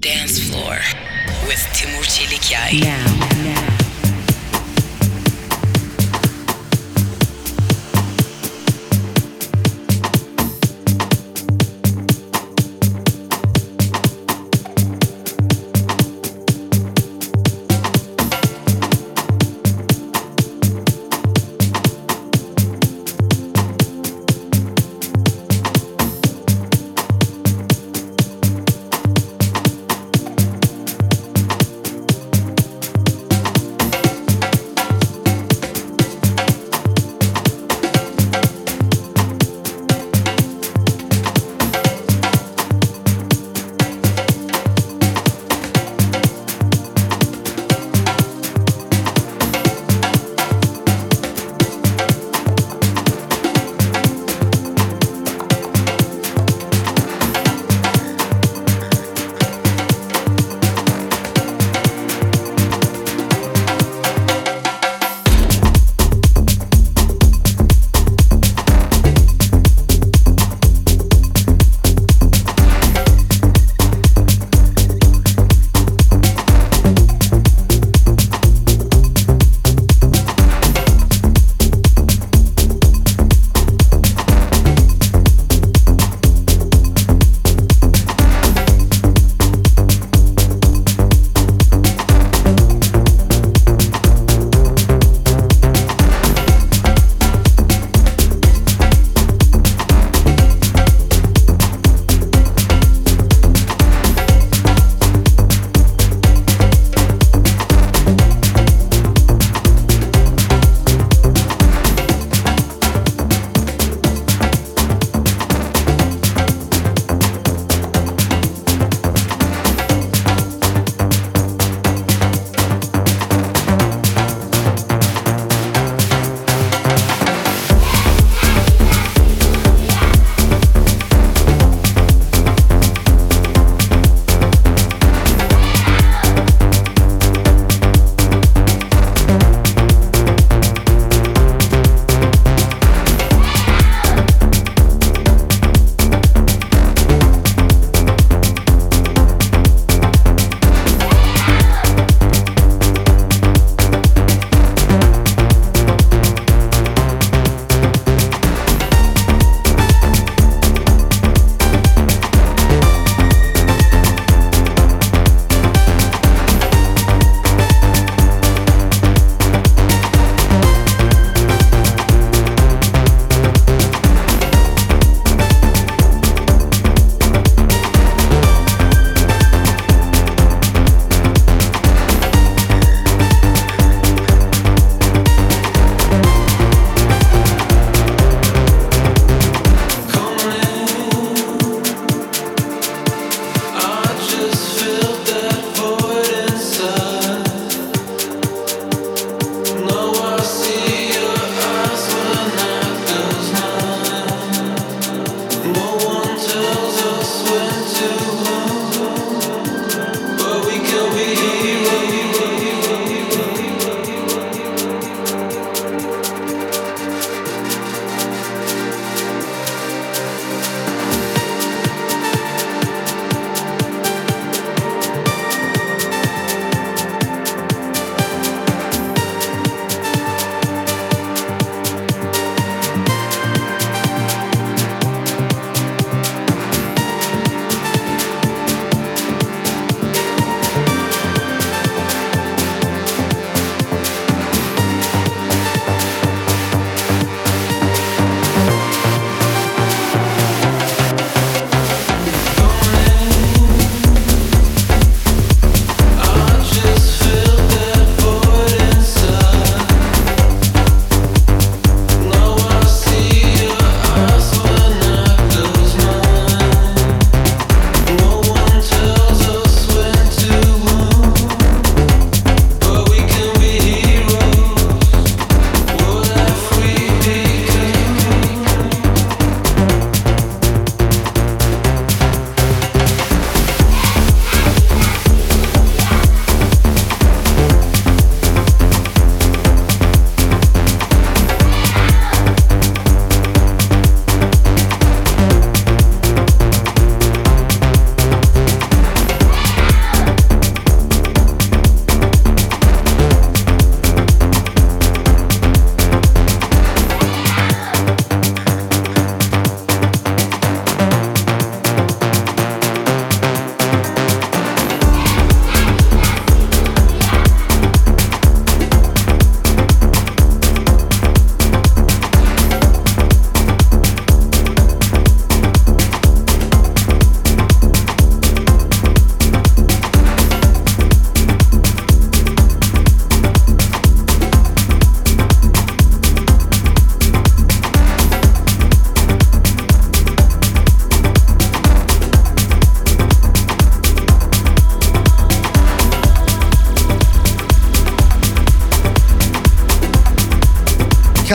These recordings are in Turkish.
Dance Floor with Timur Çelikyay. Now, now.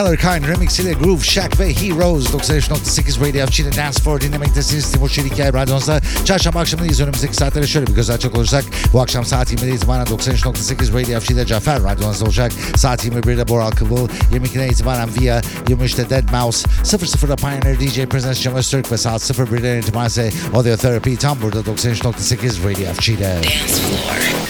Keller Kine Remix ile Groove Shack ve Heroes 93.8 Radio FG'de Dance for dinlemektesiniz. Timur Çelikay Radyonuzda çarşamba akşamındayız. Önümüzdeki saatlere şöyle bir göz açacak olursak bu akşam saat 20'de itibaren 93.8 Radio FG'de Cafer Radyonuzda olacak. Saat 21'de Boral Kıvıl, 22'den itibaren Via, 23'te Dead Mouse, 00'da Pioneer DJ Presence Cem Öztürk ve saat 01'den itibaren ise Audio Therapy tam burada 93.8 Radio FG'de. Dance Floor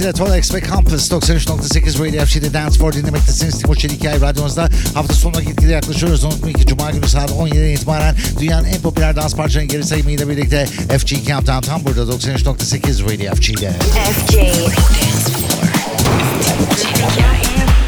Mixiyle Tolex ve Campus 93.8 Radio FG'de Dance for dinlemektesiniz. Timur Çelikay radyonuzda hafta sonuna gitgide yaklaşıyoruz. Unutmayın ki Cuma günü saat 17'den itibaren dünyanın en popüler dans parçalarının geri sayımıyla birlikte FG Countdown tam burada 93.8 Radio FG'de. FG. Dance Floor with Timur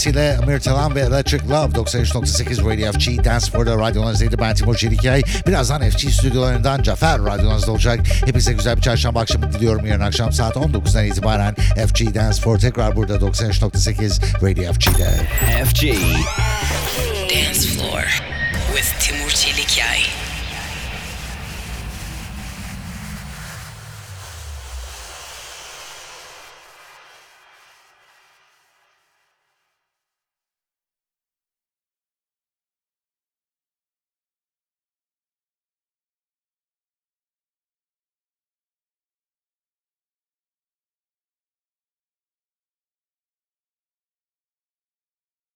Çelikay. Remix ile Amir Talan ve Electric Love 93.8 Radio FG Dance Floor'da radyonunuzda ben Timur Çelikay. Birazdan FG stüdyolarından Cafer radyonuzda olacak. Hepinize güzel bir çarşamba akşamı diliyorum. Yarın akşam saat 19'dan itibaren FG Dance Floor tekrar burada 93.8 Radio FG'de. FG Dance Floor with Timur Çelikyay.